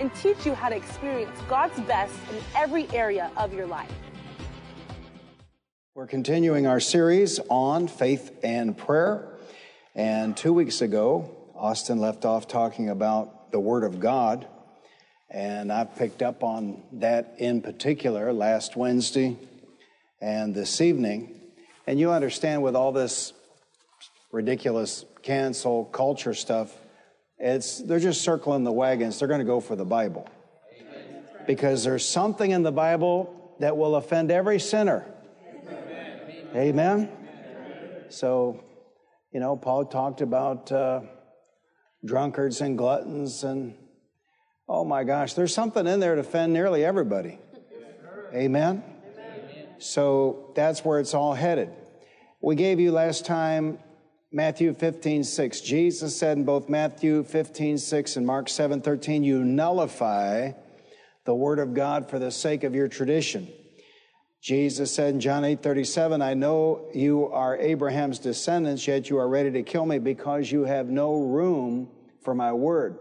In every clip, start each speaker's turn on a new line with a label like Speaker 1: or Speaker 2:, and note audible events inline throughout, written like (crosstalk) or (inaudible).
Speaker 1: and teach you how to experience God's best in every area of your life.
Speaker 2: We're continuing our series on faith and prayer. And two weeks ago, Austin left off talking about the Word of God. And I've picked up on that in particular last Wednesday and this evening. And you understand with all this ridiculous cancel culture stuff, it's, they're just circling the wagons. They're going to go for the Bible. Because there's something in the Bible that will offend every sinner. Amen. Amen. So, you know, Paul talked about uh, drunkards and gluttons, and oh my gosh, there's something in there to offend nearly everybody. Amen. So that's where it's all headed. We gave you last time Matthew 15, 6. Jesus said in both Matthew 15, 6 and Mark 7, 13, you nullify the word of God for the sake of your tradition. Jesus said in John 8, 37, I know you are Abraham's descendants, yet you are ready to kill me because you have no room for my word.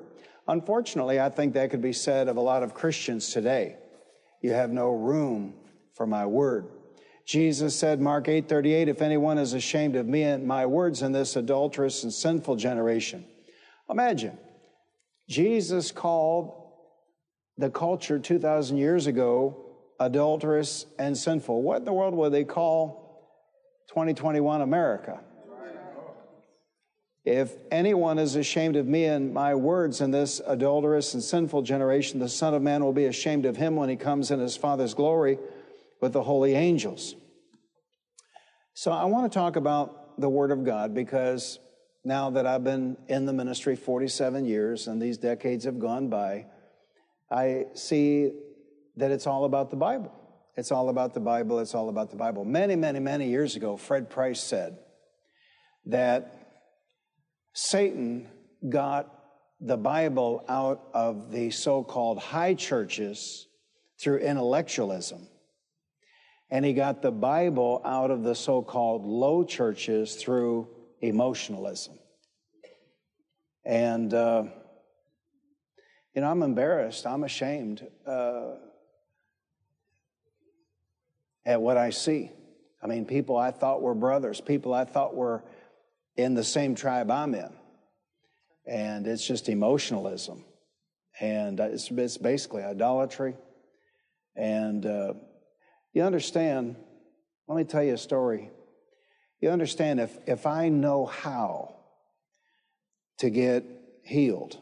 Speaker 2: Unfortunately, I think that could be said of a lot of Christians today. You have no room for my word. Jesus said, Mark 8 38, if anyone is ashamed of me and my words in this adulterous and sinful generation. Imagine, Jesus called the culture 2,000 years ago adulterous and sinful. What in the world would they call 2021 America? If anyone is ashamed of me and my words in this adulterous and sinful generation, the Son of Man will be ashamed of him when he comes in his Father's glory with the holy angels. So I want to talk about the Word of God because now that I've been in the ministry 47 years and these decades have gone by, I see that it's all about the Bible. It's all about the Bible. It's all about the Bible. Many, many, many years ago, Fred Price said that Satan got the Bible out of the so called high churches through intellectualism and he got the Bible out of the so called low churches through emotionalism. And, uh, you know, I'm embarrassed, I'm ashamed uh, at what I see. I mean, people I thought were brothers, people I thought were in the same tribe I'm in. And it's just emotionalism. And it's, it's basically idolatry. And, uh, you understand, let me tell you a story. You understand, if, if I know how to get healed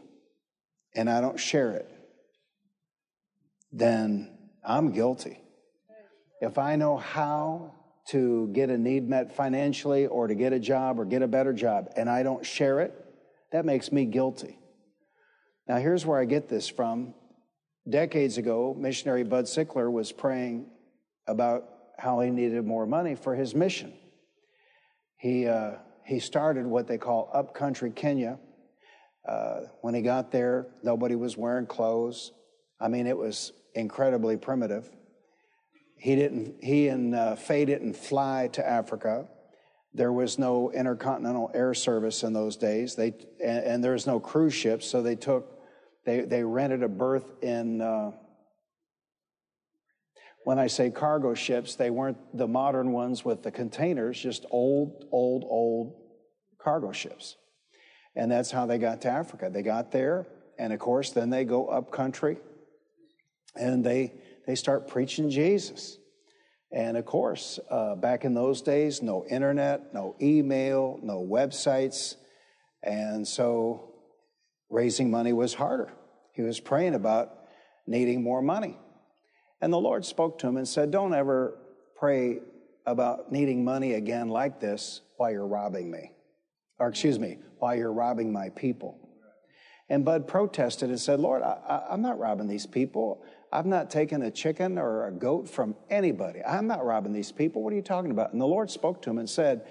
Speaker 2: and I don't share it, then I'm guilty. If I know how to get a need met financially or to get a job or get a better job and I don't share it, that makes me guilty. Now, here's where I get this from. Decades ago, missionary Bud Sickler was praying about how he needed more money for his mission. He, uh, he started what they call upcountry Kenya. Uh, when he got there, nobody was wearing clothes. I mean, it was incredibly primitive. He didn't. He and uh, Faye didn't fly to Africa. There was no intercontinental air service in those days. They and, and there was no cruise ships, so they took they they rented a berth in uh, when I say cargo ships, they weren't the modern ones with the containers, just old, old, old cargo ships. And that's how they got to Africa. They got there, and of course, then they go up country and they, they start preaching Jesus. And of course, uh, back in those days, no internet, no email, no websites. And so raising money was harder. He was praying about needing more money. And the Lord spoke to him and said, Don't ever pray about needing money again like this while you're robbing me. Or, excuse me, while you're robbing my people. And Bud protested and said, Lord, I, am not robbing these people. I've not taken a chicken or a goat from anybody. I'm not robbing these people. What are you talking about? And the Lord spoke to him and said,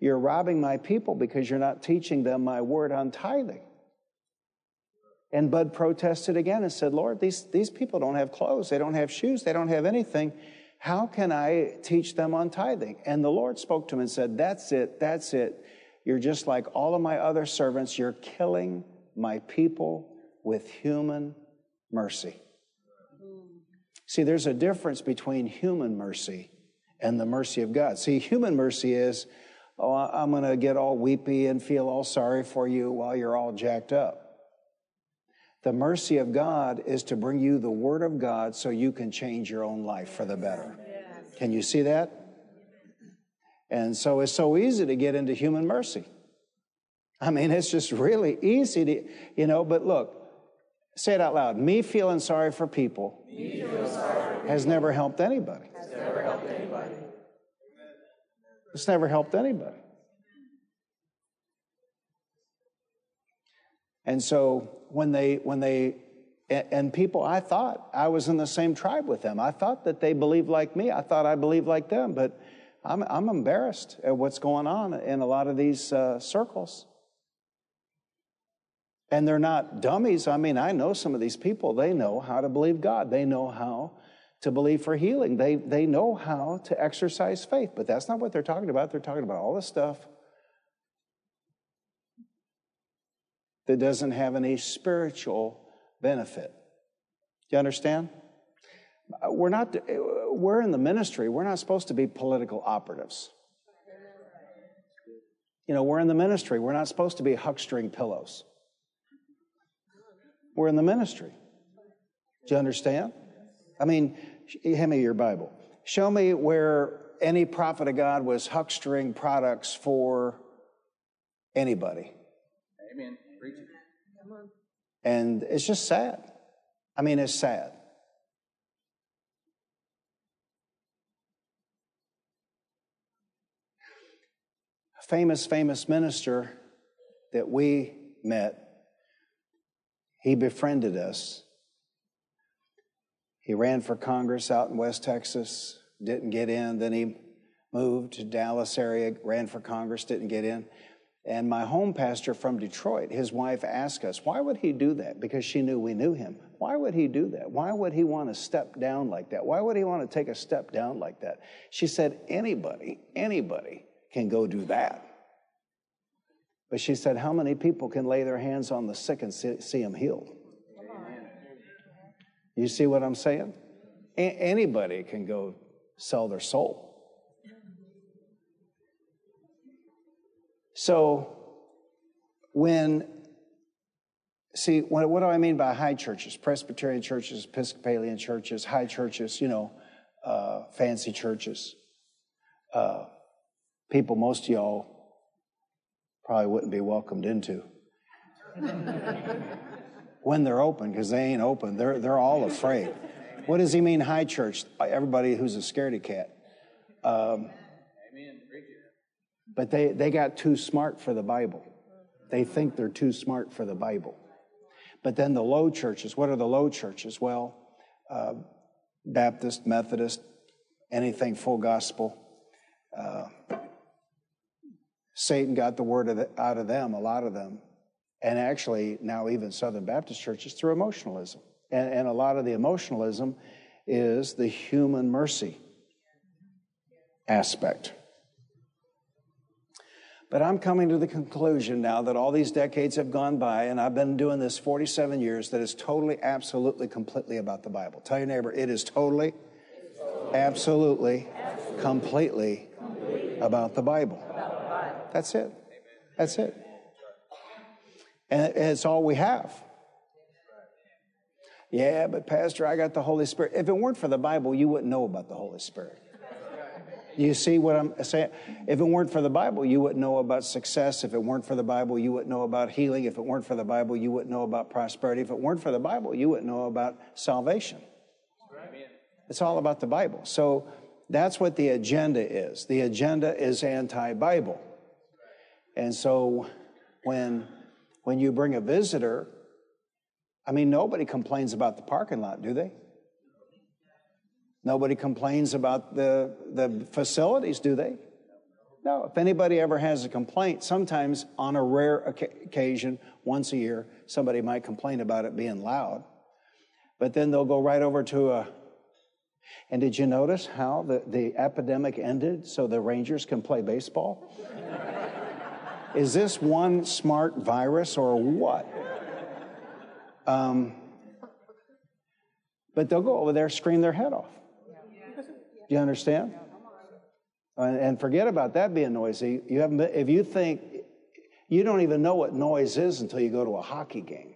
Speaker 2: You're robbing my people because you're not teaching them my word on tithing. And Bud protested again and said, Lord, these, these people don't have clothes, they don't have shoes, they don't have anything. How can I teach them on tithing? And the Lord spoke to him and said, That's it, that's it. You're just like all of my other servants. You're killing my people with human mercy. See, there's a difference between human mercy and the mercy of God. See, human mercy is, oh, I'm going to get all weepy and feel all sorry for you while you're all jacked up. The mercy of God is to bring you the Word of God so you can change your own life for the better. Can you see that? And so it's so easy to get into human mercy. I mean, it's just really easy to, you know, but look, say it out loud. Me feeling sorry for people sorry has never helped anybody. Has never helped anybody. It's never helped anybody. And so when they, when they, and people, I thought I was in the same tribe with them. I thought that they believed like me. I thought I believed like them, but I'm, I'm embarrassed at what's going on in a lot of these uh, circles. And they're not dummies. I mean, I know some of these people, they know how to believe God. They know how to believe for healing. They, they know how to exercise faith, but that's not what they're talking about. They're talking about all this stuff that doesn't have any spiritual benefit. Do you understand? Uh, we're not, uh, we're in the ministry. We're not supposed to be political operatives. You know, we're in the ministry. We're not supposed to be huckstering pillows. We're in the ministry. Do you understand? I mean, hand me your Bible. Show me where any prophet of God was huckstering products for anybody. Amen. And it's just sad. I mean, it's sad. A famous, famous minister that we met, he befriended us. He ran for Congress out in West Texas, didn't get in. Then he moved to Dallas area, ran for Congress, didn't get in. And my home pastor from Detroit, his wife asked us, why would he do that? Because she knew we knew him. Why would he do that? Why would he want to step down like that? Why would he want to take a step down like that? She said, anybody, anybody can go do that. But she said, how many people can lay their hands on the sick and see, see them healed? You see what I'm saying? A- anybody can go sell their soul. So, when, see, what, what, do I mean by high churches? Presbyterian churches, Episcopalian churches, high churches, you know, uh, fancy churches. Uh, people most of y'all probably wouldn't be welcomed into. (laughs) when they're open, because they ain't open, they're, they're all afraid. What does he mean, high church? Everybody who's a scaredy cat. Um, but they, they got too smart for the Bible. They think they're too smart for the Bible. But then the low churches, what are the low churches? Well, uh, Baptist, Methodist, anything full gospel. Uh, Satan got the word of the, out of them, a lot of them. And actually, now even Southern Baptist churches through emotionalism. And, and a lot of the emotionalism is the human mercy aspect. But I'm coming to the conclusion now that all these decades have gone by, and I've been doing this 47 years, that it's totally, absolutely, completely about the Bible. Tell your neighbor, it is totally, absolutely, completely about the Bible. That's it. That's it. And it's all we have. Yeah, but Pastor, I got the Holy Spirit. If it weren't for the Bible, you wouldn't know about the Holy Spirit. You see what I'm saying? If it weren't for the Bible, you wouldn't know about success. If it weren't for the Bible, you wouldn't know about healing. If it weren't for the Bible, you wouldn't know about prosperity. If it weren't for the Bible, you wouldn't know about salvation. It's all about the Bible. So that's what the agenda is. The agenda is anti Bible. And so when, when you bring a visitor I mean, nobody complains about the parking lot, do they? Nobody complains about the, the facilities, do they? No. If anybody ever has a complaint, sometimes on a rare occasion, once a year, somebody might complain about it being loud. But then they'll go right over to a. And did you notice how the, the epidemic ended so the Rangers can play baseball? (laughs) Is this one smart virus or what? Um, but they'll go over there, scream their head off. Do you understand? And forget about that being noisy. You haven't been, if you think you don't even know what noise is until you go to a hockey game.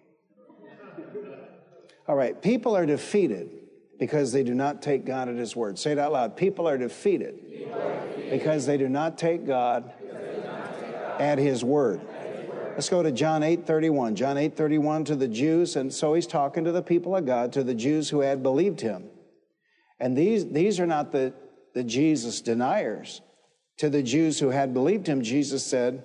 Speaker 2: All right, people are defeated because they do not take God at His word. Say it out loud. People are defeated, people are defeated. because they do not take God, not take God. At, his word. at His word. Let's go to John 8 31. John 8 31 to the Jews, and so he's talking to the people of God, to the Jews who had believed him. And these, these are not the, the Jesus deniers. To the Jews who had believed him, Jesus said,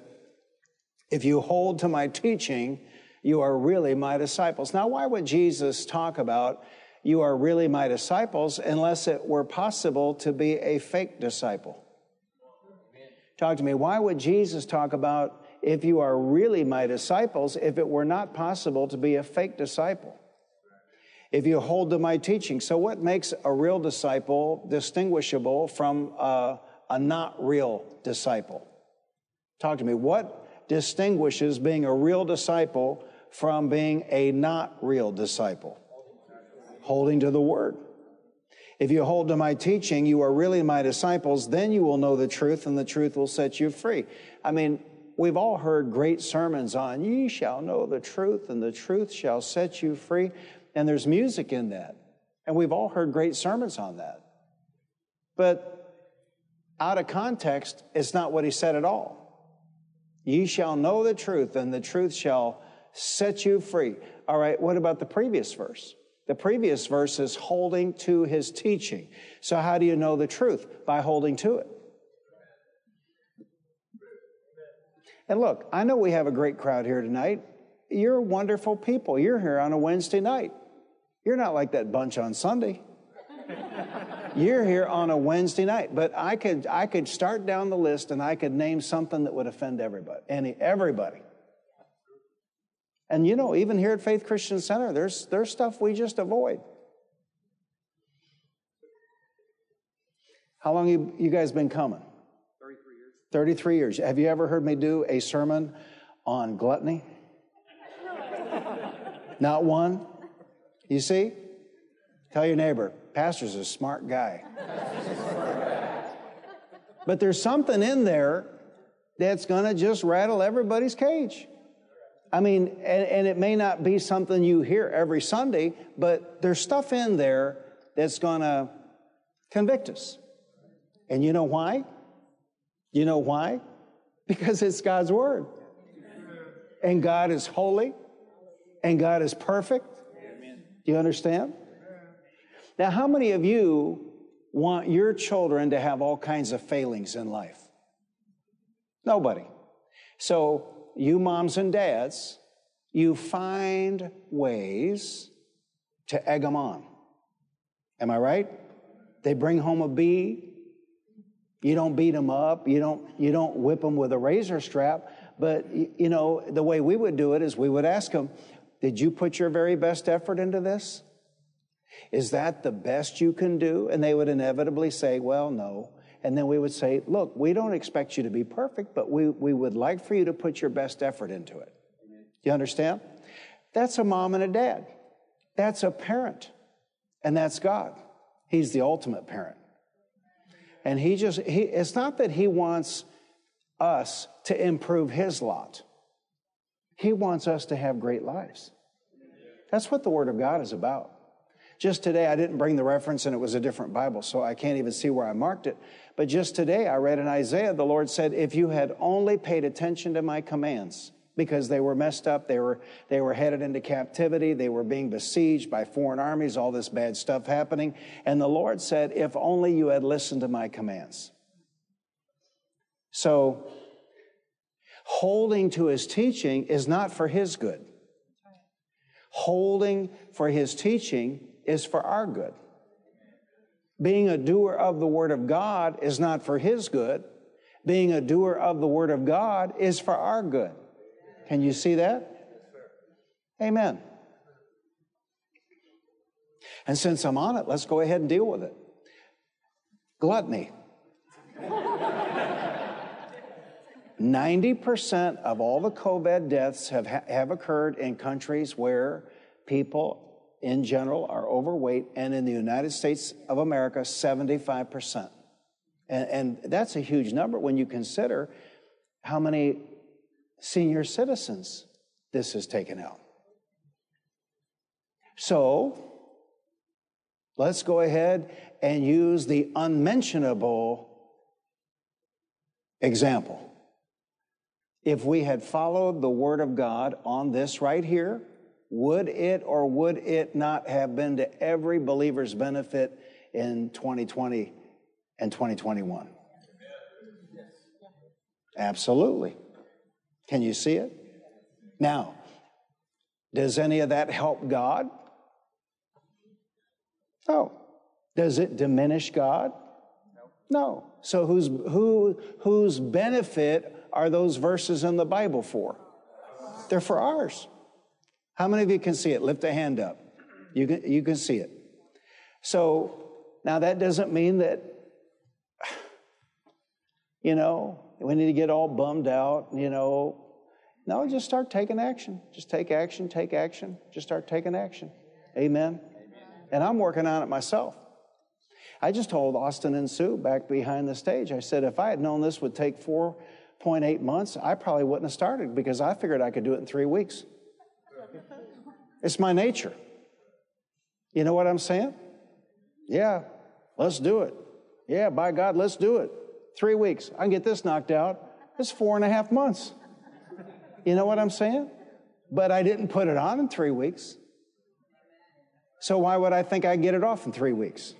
Speaker 2: If you hold to my teaching, you are really my disciples. Now, why would Jesus talk about you are really my disciples unless it were possible to be a fake disciple? Talk to me. Why would Jesus talk about if you are really my disciples if it were not possible to be a fake disciple? If you hold to my teaching. So, what makes a real disciple distinguishable from a, a not real disciple? Talk to me. What distinguishes being a real disciple from being a not real disciple? Holding to the word. If you hold to my teaching, you are really my disciples, then you will know the truth, and the truth will set you free. I mean, we've all heard great sermons on, ye shall know the truth, and the truth shall set you free. And there's music in that. And we've all heard great sermons on that. But out of context, it's not what he said at all. Ye shall know the truth, and the truth shall set you free. All right, what about the previous verse? The previous verse is holding to his teaching. So, how do you know the truth? By holding to it. And look, I know we have a great crowd here tonight. You're wonderful people. You're here on a Wednesday night. You're not like that bunch on Sunday. You're here on a Wednesday night, but I could I could start down the list and I could name something that would offend everybody. Any everybody. And you know, even here at Faith Christian Center, there's, there's stuff we just avoid. How long you, you guys been coming?
Speaker 3: 33 years.
Speaker 2: 33 years. Have you ever heard me do a sermon on gluttony? (laughs) Not one? You see? Tell your neighbor, pastor's a smart guy. but there's something in there that's going to just rattle everybody's cage. I mean, and, and, it may not be something you hear every Sunday, but there's stuff in there that's going to convict us. And you know why? You know why? Because it's God's Word. And God is holy, and God is perfect. You understand? Now, how many of you want your children to have all kinds of failings in life? Nobody. So, you moms and dads, you find ways to egg them on. Am I right? They bring home a B. You don't beat them up. You don't, you don't whip them with a razor strap. But, you know, the way we would do it is we would ask them, Did you put your very best effort into this? Is that the best you can do? And they would inevitably say, Well, no. And then we would say, look, we don't expect you to be perfect, but we, we would like for you to put your best effort into it. You understand? That's a mom and a dad. That's a parent. And that's God. He's the ultimate parent. And he just, he, it's not that he wants us to improve his lot. He wants us to have great lives. That's what the Word of God is about. Just today, I didn't bring the reference and it was a different Bible, so I can't even see where I marked it. But just today, I read in Isaiah, the Lord said, If you had only paid attention to my commands, because they were messed up, they were, they were headed into captivity, they were being besieged by foreign armies, all this bad stuff happening. And the Lord said, If only you had listened to my commands. So, holding to his teaching is not for his good. Holding for his teaching is for our good. Being a doer of the word of God is not for his good. Being a doer of the word of God is for our good. Can you see that? Amen. And since I'm on it, let's go ahead and deal with it. Gluttony. 90% of all the COVID deaths have, have occurred in countries where people in general are overweight, and in the United States of America, 75%. And, and that's a huge number when you consider how many senior citizens this has taken out. So, let's go ahead and use the unmentionable example. If we had followed the Word of God on this right here, would it or would it not have been to every believer's benefit in 2020 and 2021? Absolutely. Can you see it? Now, does any of that help God? No. Does it diminish God? No. So whose who whose benefit are those verses in the Bible for? They're for ours. How many of you can see it? Lift a hand up. You can, you can see it. So now that doesn't mean that, (sighs) you know, we need to get all bummed out, you know. No, just start taking action. Just take action, take action. Just start taking action. Amen. Amen. And I'm working on it myself. I just told Austin and Sue back behind the stage, I said, if I had known this would take 4.8 months, I probably wouldn't have started because I figured I could do it in three weeks. It's my nature. You know what I'm saying? Yeah, let's do it. Yeah, by God, let's do it. Three weeks. I can get this knocked out. It's four and a half months. You know what I'm saying? But I didn't put it on in three weeks. So why would I think I'd get it off in three weeks?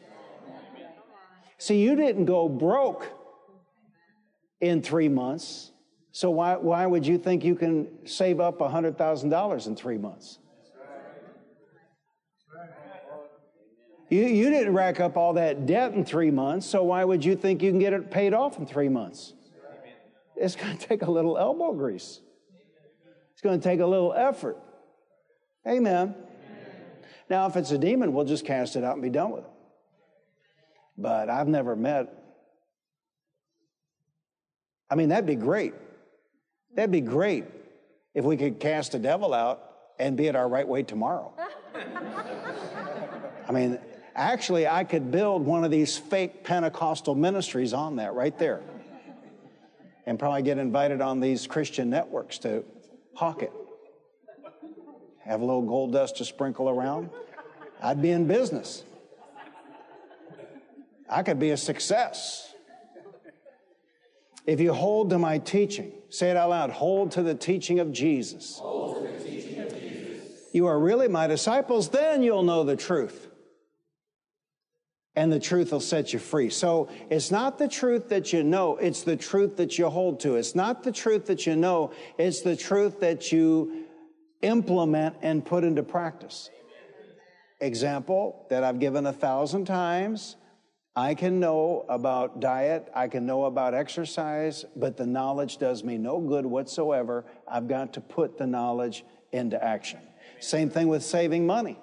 Speaker 2: See, you didn't go broke in three months. So why, why would you think you can save up $100,000 in three months? You, you didn't rack up all that debt in three months, so why would you think you can get it paid off in three months? It's going (laughs) to take a little elbow grease. It's going to take a little effort. Amen. Now, if it's a demon, we'll just cast it out and be done with it. But I've never met. I mean, that'd be great. That'd be great if we could cast a devil out and be at our right way tomorrow. I mean, Actually, I could build one of these fake Pentecostal ministries on that right there and probably get invited on these Christian networks to hawk it. Have a little gold dust to sprinkle around. I'd be in business. I could be a success. If you hold to my teaching, say it out loud hold to the teaching of Jesus. Teaching of Jesus. You are really my disciples, then you'll know the truth and the truth will set you free. So it's not the truth that you know, it's the truth that you hold to. It's not the truth that you know, it's the truth that you implement and put into practice. Example that I've given a thousand times. I can know about diet, I can know about exercise, but the knowledge does me no good whatsoever. I've got to put the knowledge into action. Same thing with saving money.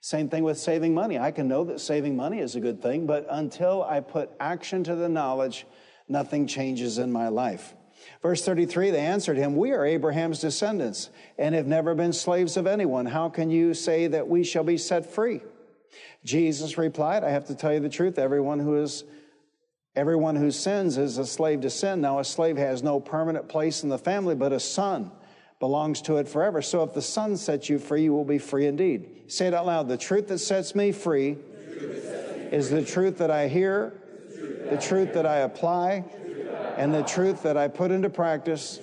Speaker 2: Same thing with saving money. I can know that saving money is a good thing, but until I put action to the knowledge, nothing changes in my life. Verse 33, they answered him, We are Abraham's descendants and have never been slaves of anyone. How can you say that we shall be set free? Jesus replied, I have to tell you the truth. Everyone who is Everyone who sins is a slave to sin. Now, a slave has no permanent place in the family, but a son belongs to it forever. So if the Son sets you free, you will be free indeed. Say it out loud. The truth that sets me free is the truth that I hear, the truth that I apply, and the truth that I put into practice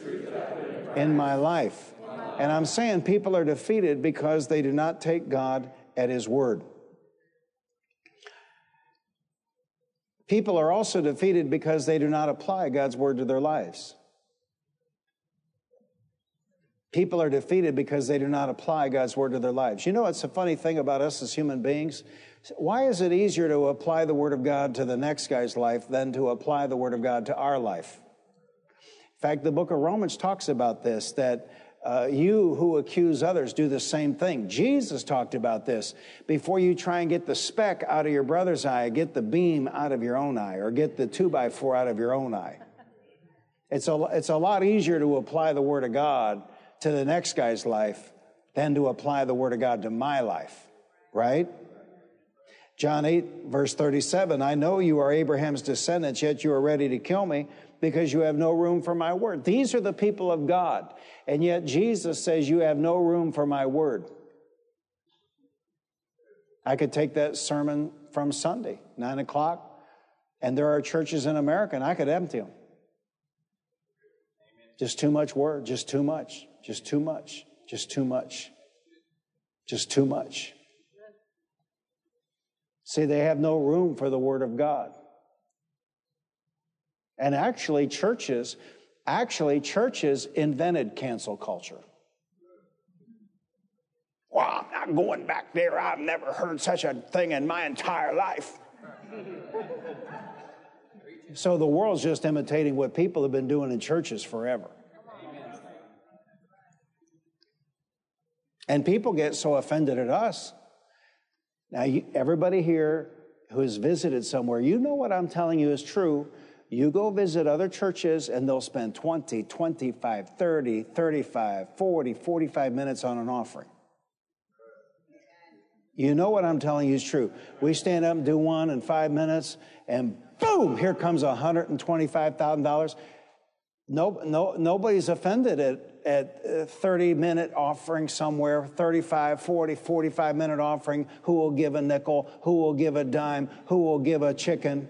Speaker 2: in my life. And I'm saying people are defeated because they do not take God at His word. People are also defeated because they do not apply God's word to their lives. People are defeated because they do not apply God's word to their lives. You know, it's a funny thing about us as human beings. Why is it easier to apply the word of God to the next guy's life than to apply the word of God to our life? In fact, the book of Romans talks about this that uh, you who accuse others do the same thing. Jesus talked about this. Before you try and get the speck out of your brother's eye, get the beam out of your own eye, or get the two by four out of your own eye. It's a, it's a lot easier to apply the Word of God to the next guy's life than to apply the Word of God to my life, right? John 8, verse 37 I know you are Abraham's descendants, yet you are ready to kill me because you have no room for my word. These are the people of God. And yet Jesus says, You have no room for my word. I could take that sermon from Sunday, nine o'clock, and there are churches in America, and I could empty them. Just too much word, just too much, just too much, just too much, just too much. See, they have no room for the Word of God. And actually, churches, actually, churches invented cancel culture. Well, I'm not going back there. I've never heard such a thing in my entire life. so the world's just imitating what people have been doing in churches forever. And people get so offended at us. Now, you, everybody here who has visited somewhere, you know what I'm telling you is true. You go visit other churches and they'll spend 20, 25, 30, 35, 40, 45 minutes on an offering. You know what I'm telling you is true. We stand up and do one in five minutes, and boom, here comes $125,000. No, no, nobody's offended at, at uh, 30 minute offering somewhere, 35, 40, 45 minute offering. Who will give a nickel? Who will give a dime? Who will give a chicken?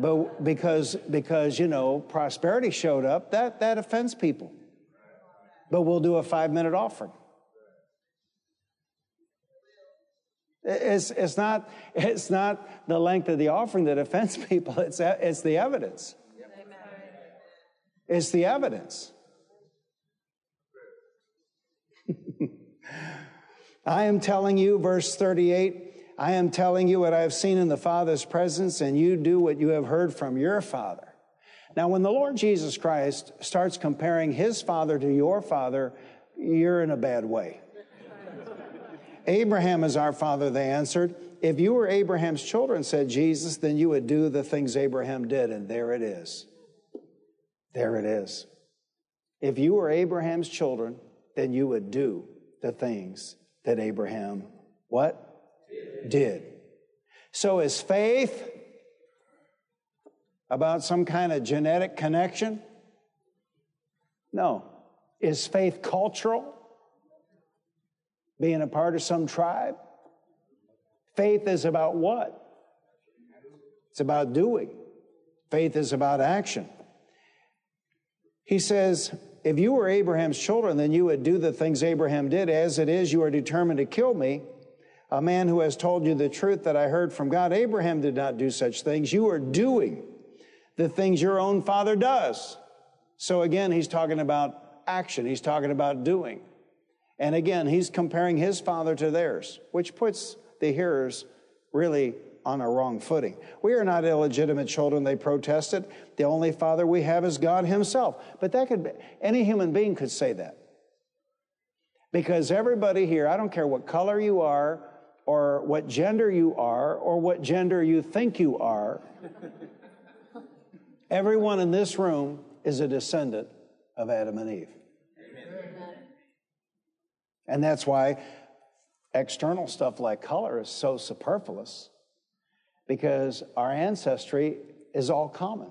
Speaker 2: But because, because, you know, prosperity showed up, that, that offends people. But we'll do a five minute offering. It's, it's, not, it's not the length of the offering that offends (laughs) people, it's, it's the evidence. It's the evidence. (laughs) I am telling you, verse 38, I am telling you what I have seen in the Father's presence, and you do what you have heard from your Father. Now, when the Lord Jesus Christ starts comparing his Father to your Father, you're in a bad way. Abraham is our father, they answered. If you were Abraham's children, said Jesus, then you would do the things Abraham did. And there it is. There it is. If you were Abraham's children, then you would do the things that Abraham what? Did. So is faith about some kind of genetic connection? No. Is faith cultural? Being a part of some tribe? Faith is about what? It's about doing. Faith is about action. He says, if you were Abraham's children, then you would do the things Abraham did. As it is, you are determined to kill me a man who has told you the truth that I heard from God. Abraham did not do such things. You are doing the things your own father does. So again, he's talking about action. He's talking about doing. And again, he's comparing his father to theirs, which puts the hearers really on a wrong footing. We are not illegitimate children, they protested. The only father we have is God himself. But that could be, any human being could say that. Because everybody here, I don't care what color you are, or what gender you are or what gender you think you are. Everyone in this room is a descendant of Adam and Eve. And that's why external stuff like color is so superfluous because our ancestry is all common.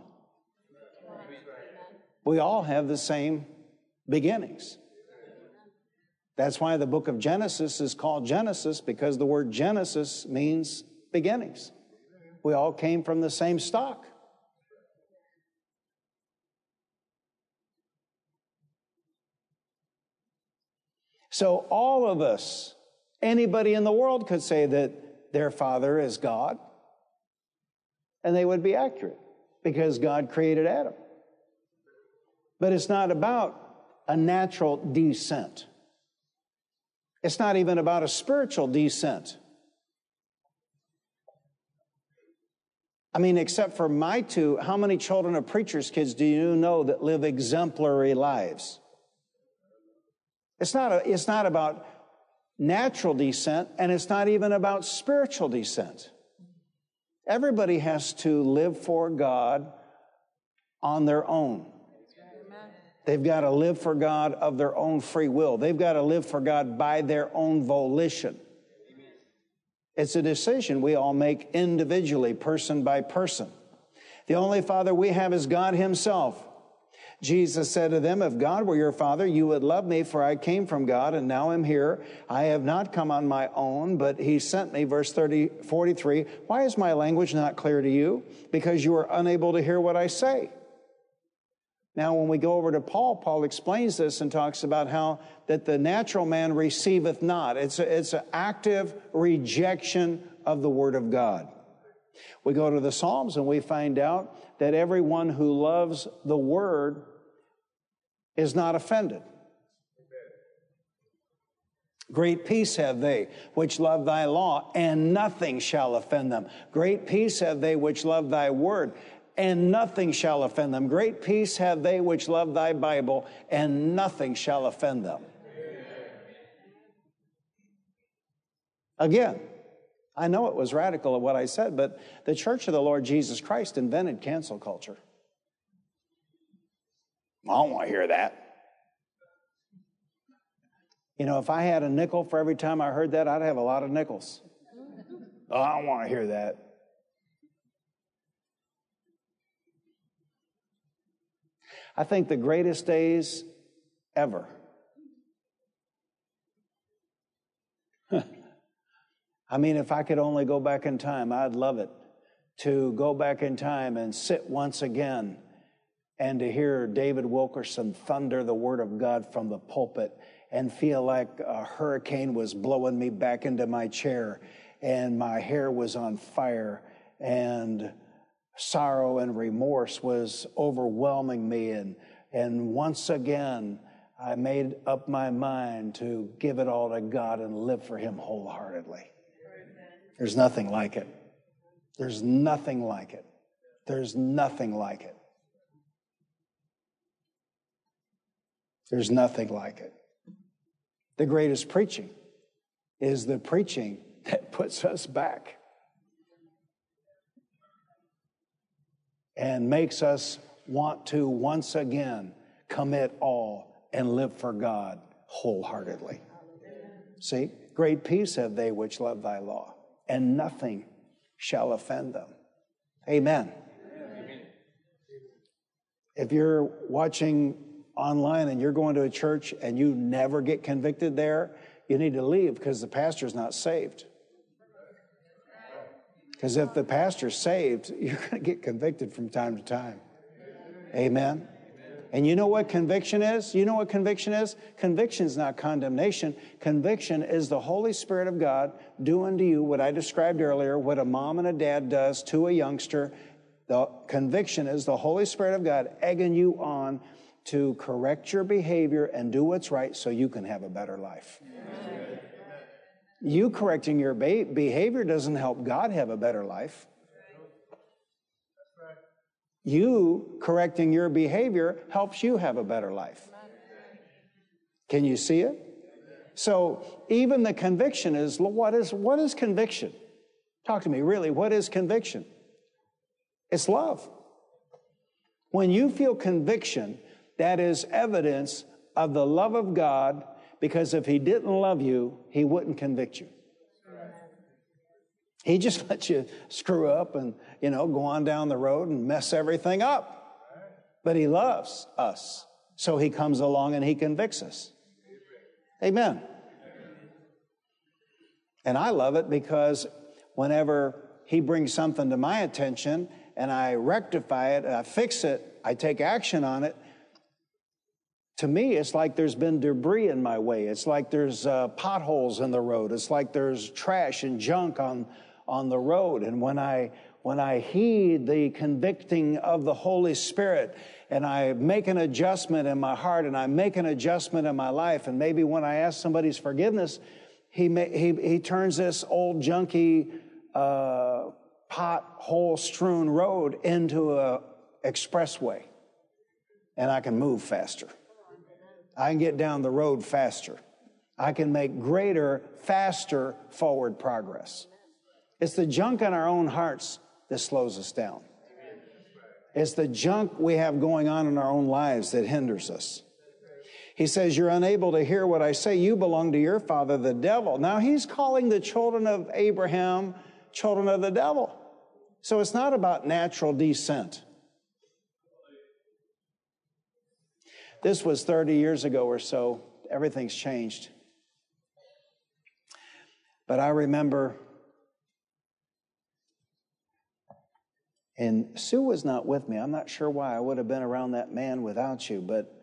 Speaker 2: We all have the same beginnings. That's why the book of Genesis is called Genesis, because the word Genesis means beginnings. We all came from the same stock. So, all of us, anybody in the world could say that their father is God, and they would be accurate because God created Adam. But it's not about a natural descent. It's not even about a spiritual descent. I mean, except for my two, how many children of preachers' kids do you know that live exemplary lives? It's not, a, it's not about natural descent, and it's not even about spiritual descent. Everybody has to live for God on their own. They've got to live for God of their own free will. They've got to live for God by their own volition. It's a decision we all make individually, person by person. The only Father we have is God Himself. Jesus said to them, If God were your Father, you would love me, for I came from God and now am here. I have not come on my own, but He sent me. Verse 30, 43. Why is my language not clear to you? Because you are unable to hear what I say. Now, when we go over to Paul, Paul explains this and talks about how that the natural man receiveth not. It's, it's an active rejection of the Word of God. We go to the Psalms and we find out that everyone who loves the Word is not offended. Great peace have they which love thy law, and nothing shall offend them. Great peace have they which love thy word, and nothing shall offend them. Great peace have they which love thy Bible, and nothing shall offend them. Again, I know it was radical of what I said, but the Church of the Lord Jesus Christ invented cancel culture. I don't want to hear that. You know, if I had a nickel for every time I heard that, I'd have a lot of nickels. Oh, I don't want to hear that. I think the greatest days ever. (laughs) I mean, if I could only go back in time, I'd love it to go back in time and sit once again and to hear David Wilkerson thunder the word of God from the pulpit and feel like a hurricane was blowing me back into my chair and my hair was on fire and sorrow and remorse was overwhelming me and and once again I made up my mind to give it all to God and live for him wholeheartedly. There's nothing like it. There's nothing like it. There's nothing like it. There's nothing like it. The greatest preaching is the preaching (laughs) that puts us back and makes us want to once again commit all and live for God wholeheartedly. See, great peace have they which love thy law and nothing shall offend them. Amen. If you're watching online and you're going to a church and you never get convicted there, you need to leave because the pastor's not saved. Because if the pastor's saved, (laughs) you're going to get convicted from time to time. Amen. And you know what conviction is? You know what conviction is? Conviction is not condemnation. Conviction is the Holy Spirit of God doing to you what I described earlier, what a mom and a dad does to a youngster. The conviction is the Holy Spirit of God egging you on to correct your behavior and do what's right so you can have a better life. Amen. You correcting your behavior doesn't help God have a better life. You correcting your behavior helps you have a better life. Can you see it? So even the conviction is what is what is conviction? Talk to me, really. What is conviction? It's love. When you feel conviction, that is evidence of the love of God because if he didn't love you, he wouldn't convict you. He just (laughs) lets you screw up and, you know, go on down the road and mess everything up. But he loves us. So he comes along and he convicts us. Amen. And I love it because whenever he brings something to my attention and I rectify it, I fix it, I take action on it, to me, it's like there's been debris in my way. It's like there's uh, potholes in the road. It's like there's trash and junk on, on the road. And when I, when I heed the convicting of the Holy Spirit and I make an adjustment in my heart and I make an adjustment in my life. And maybe when I ask somebody's forgiveness, he, he, he turns this old junky, uh, pothole strewn road into a expressway and I can move faster. I can get down the road faster. I can make greater, faster forward progress. It's the junk in our own hearts that slows us down. It's the junk we have going on in our own lives that hinders us. He says, You're unable to hear what I say. You belong to your father, the devil. Now, he's calling the children of Abraham children of the devil. So it's not about natural descent. This was 30 years ago or so. Everything's changed. But I remember, and Sue was not with me. I'm not sure why I would have been around that man without you, but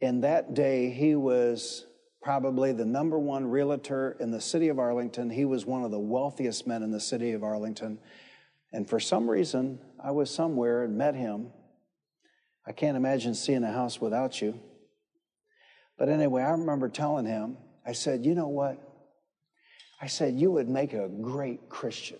Speaker 2: in that day, he was probably the number one realtor in the city of Arlington. He was one of the wealthiest men in the city of Arlington. And for some reason, I was somewhere and met him. I can't imagine seeing a house without you. But anyway, I remember telling him, I said, you know what? I said, you would make a great Christian.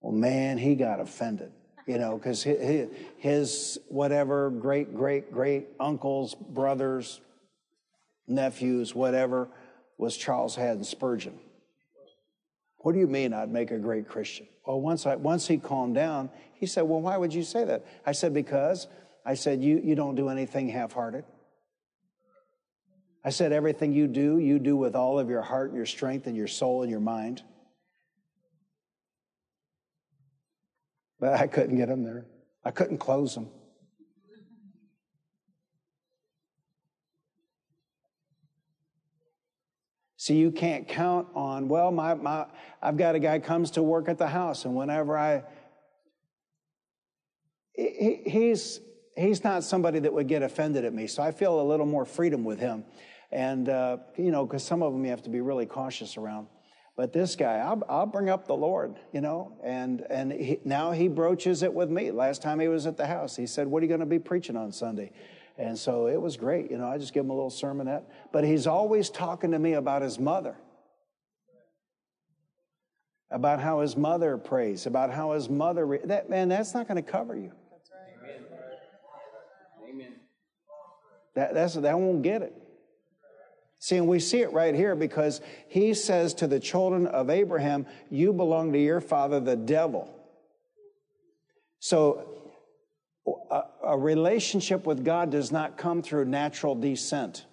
Speaker 2: Well, man, he got offended, you know, because his, whatever great, great, great uncles, brothers, nephews, whatever, was Charles Haddon Spurgeon. What do you mean I'd make a great Christian? Well, once, I, once he calmed down, he said, Well, why would you say that? I said, Because I said, You, you don't do anything half hearted. I said, Everything you do, you do with all of your heart, your strength, and your soul and your mind. But I couldn't get him there. I couldn't close him. See, you can't count on, well, my, my, I've got a guy comes to work at the house, and whenever I, he, he's, he's not somebody that would get offended at me, so I feel a little more freedom with him. And, uh, you know, because some of them you have to be really cautious around. But this guy, I'll, I'll bring up the Lord, you know, and, and he, now he broaches it with me. Last time he was at the house, he said, What are you going to be preaching on Sunday? And so it was great. You know, I just give him a little sermonette. But he's always talking to me about his mother, about how his mother prays, about how his mother. Re- that man, that's not going to cover you. That's right. Amen. That that's that won't get it. See, and we see it right here because he says to the children of Abraham, "You belong to your father, the devil." So a, a relationship with God does not come through natural descent.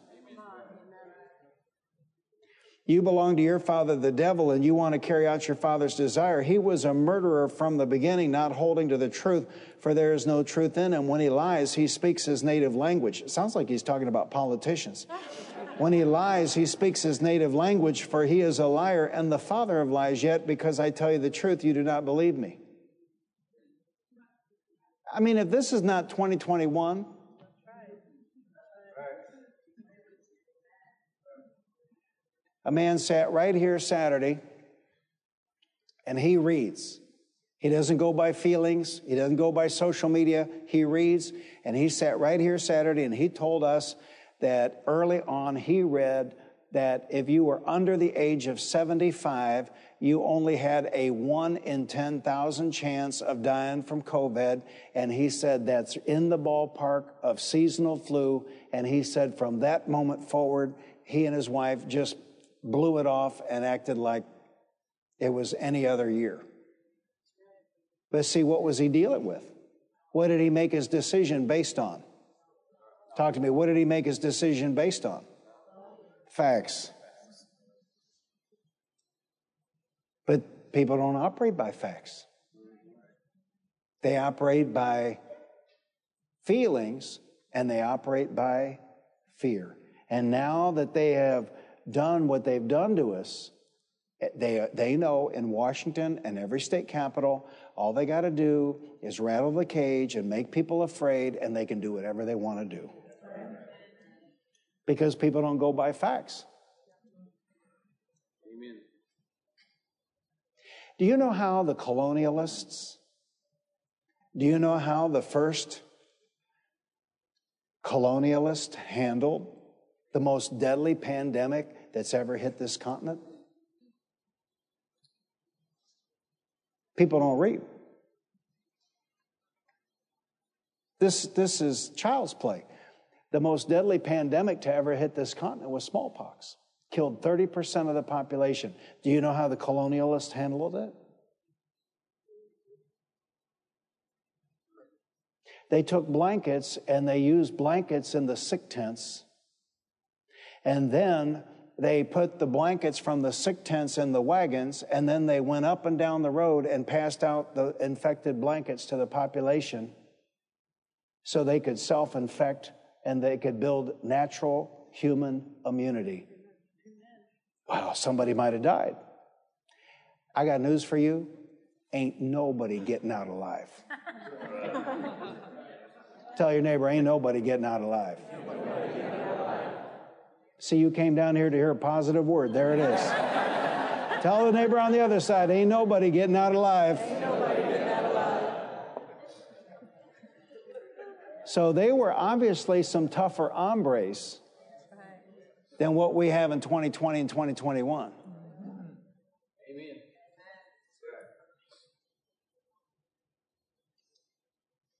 Speaker 2: You belong to your father, the devil, and you want to carry out your father's desire. He was a murderer from the beginning, not holding to the truth, for there is no truth in him. When he lies, he speaks his native language. It sounds like he's talking about politicians. When he lies, he speaks his native language, for he is a liar and the father of lies. Yet, because I tell you the truth, you do not believe me. I mean, if this is not 2021, a man sat right here Saturday and he reads. He doesn't go by feelings, he doesn't go by social media. He reads, and he sat right here Saturday and he told us that early on he read that if you were under the age of 75, you only had a 1 in 10,000 chance of dying from COVID. And he said that's in the ballpark of seasonal flu. And he said from that moment forward, he and his wife just blew it off and acted like it was any other year. But see, what was he dealing with? What did he make his decision based on? Talk to me. What did he make his decision based on? Facts. But people don't operate by facts, they operate by feelings and they operate by fear. And now that they have done what they've done to us, they, they know in Washington and every state capital, all they got to do is rattle the cage and make people afraid, and they can do whatever they want to do because people don't go by facts. Amen. Do you know how the colonialists Do you know how the first colonialist handled the most deadly pandemic that's ever hit this continent? People don't read. This, this is child's play. The most deadly pandemic to ever hit this continent was smallpox. Killed 30% of the population. Do you know how the colonialists handled it? They took blankets and they used blankets in the sick tents. And then they put the blankets from the sick tents in the wagons, and then they went up and down the road and passed out the infected blankets to the population so they could self infect and they could build natural human immunity. Wow, somebody might have died. I got news for you. Ain't nobody getting out alive. (laughs) Tell your neighbor, ain't nobody getting out alive. See, you came down here to hear a positive word. There it is. (laughs) Tell the neighbor on the other side, ain't nobody getting out alive. So they were obviously some tougher hombres than what we have in 2020 and 2021. Amen.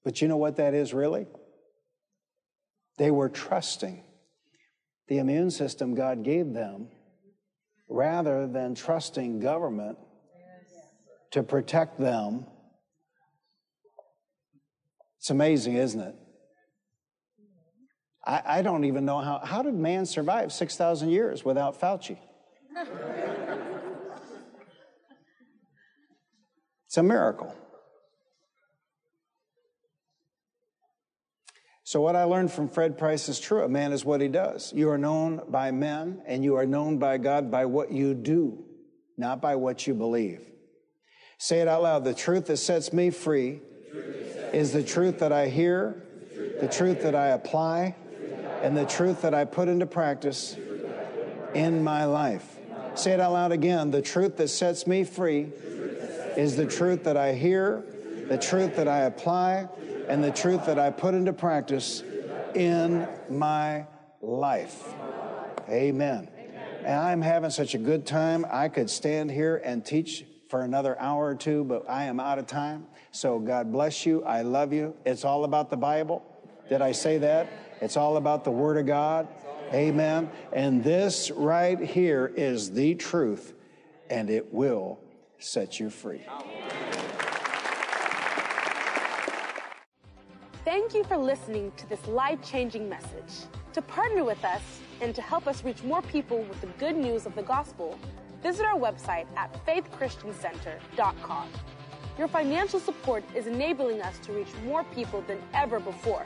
Speaker 2: But you know what that is really? They were trusting the immune system God gave them rather than trusting government to protect them. It's amazing, isn't it? I, I don't even know how, how did man survive 6,000 years without Fauci? (laughs) it's a miracle. So, what I learned from Fred Price is true. A man is what he does. You are known by men, and you are known by God by what you do, not by what you believe. Say it out loud. The truth that sets me free is the truth that I hear, the truth that I apply, and the truth that I put into practice in my life. Say it out loud again. The truth that sets me free is the truth that I hear, the truth that I apply, and the truth that I put into practice in my life. Amen. And I'm having such a good time. I could stand here and teach for another hour or two, but I am out of time. So God bless you. I love you. It's all about the Bible. Did I say that? It's all about the Word of God. Amen. And this right here is the truth, and it will set you free.
Speaker 1: Thank you for listening to this life changing message. To partner with us and to help us reach more people with the good news of the gospel, visit our website at faithchristiancenter.com. Your financial support is enabling us to reach more people than ever before.